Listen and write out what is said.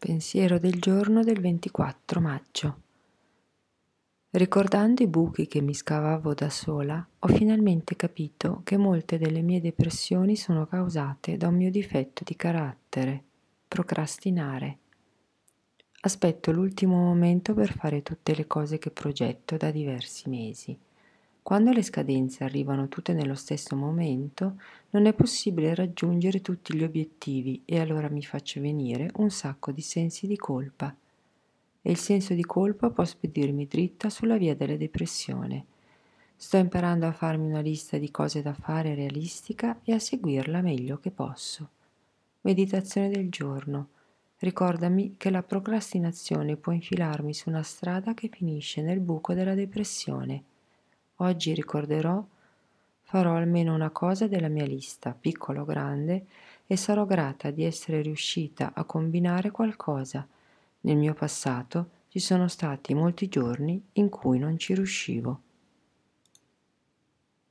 Pensiero del giorno del 24 maggio. Ricordando i buchi che mi scavavo da sola, ho finalmente capito che molte delle mie depressioni sono causate da un mio difetto di carattere, procrastinare. Aspetto l'ultimo momento per fare tutte le cose che progetto da diversi mesi. Quando le scadenze arrivano tutte nello stesso momento, non è possibile raggiungere tutti gli obiettivi e allora mi faccio venire un sacco di sensi di colpa. E il senso di colpa può spedirmi dritta sulla via della depressione. Sto imparando a farmi una lista di cose da fare realistica e a seguirla meglio che posso. Meditazione del giorno. Ricordami che la procrastinazione può infilarmi su una strada che finisce nel buco della depressione Oggi ricorderò, farò almeno una cosa della mia lista, piccola o grande, e sarò grata di essere riuscita a combinare qualcosa. Nel mio passato ci sono stati molti giorni in cui non ci riuscivo.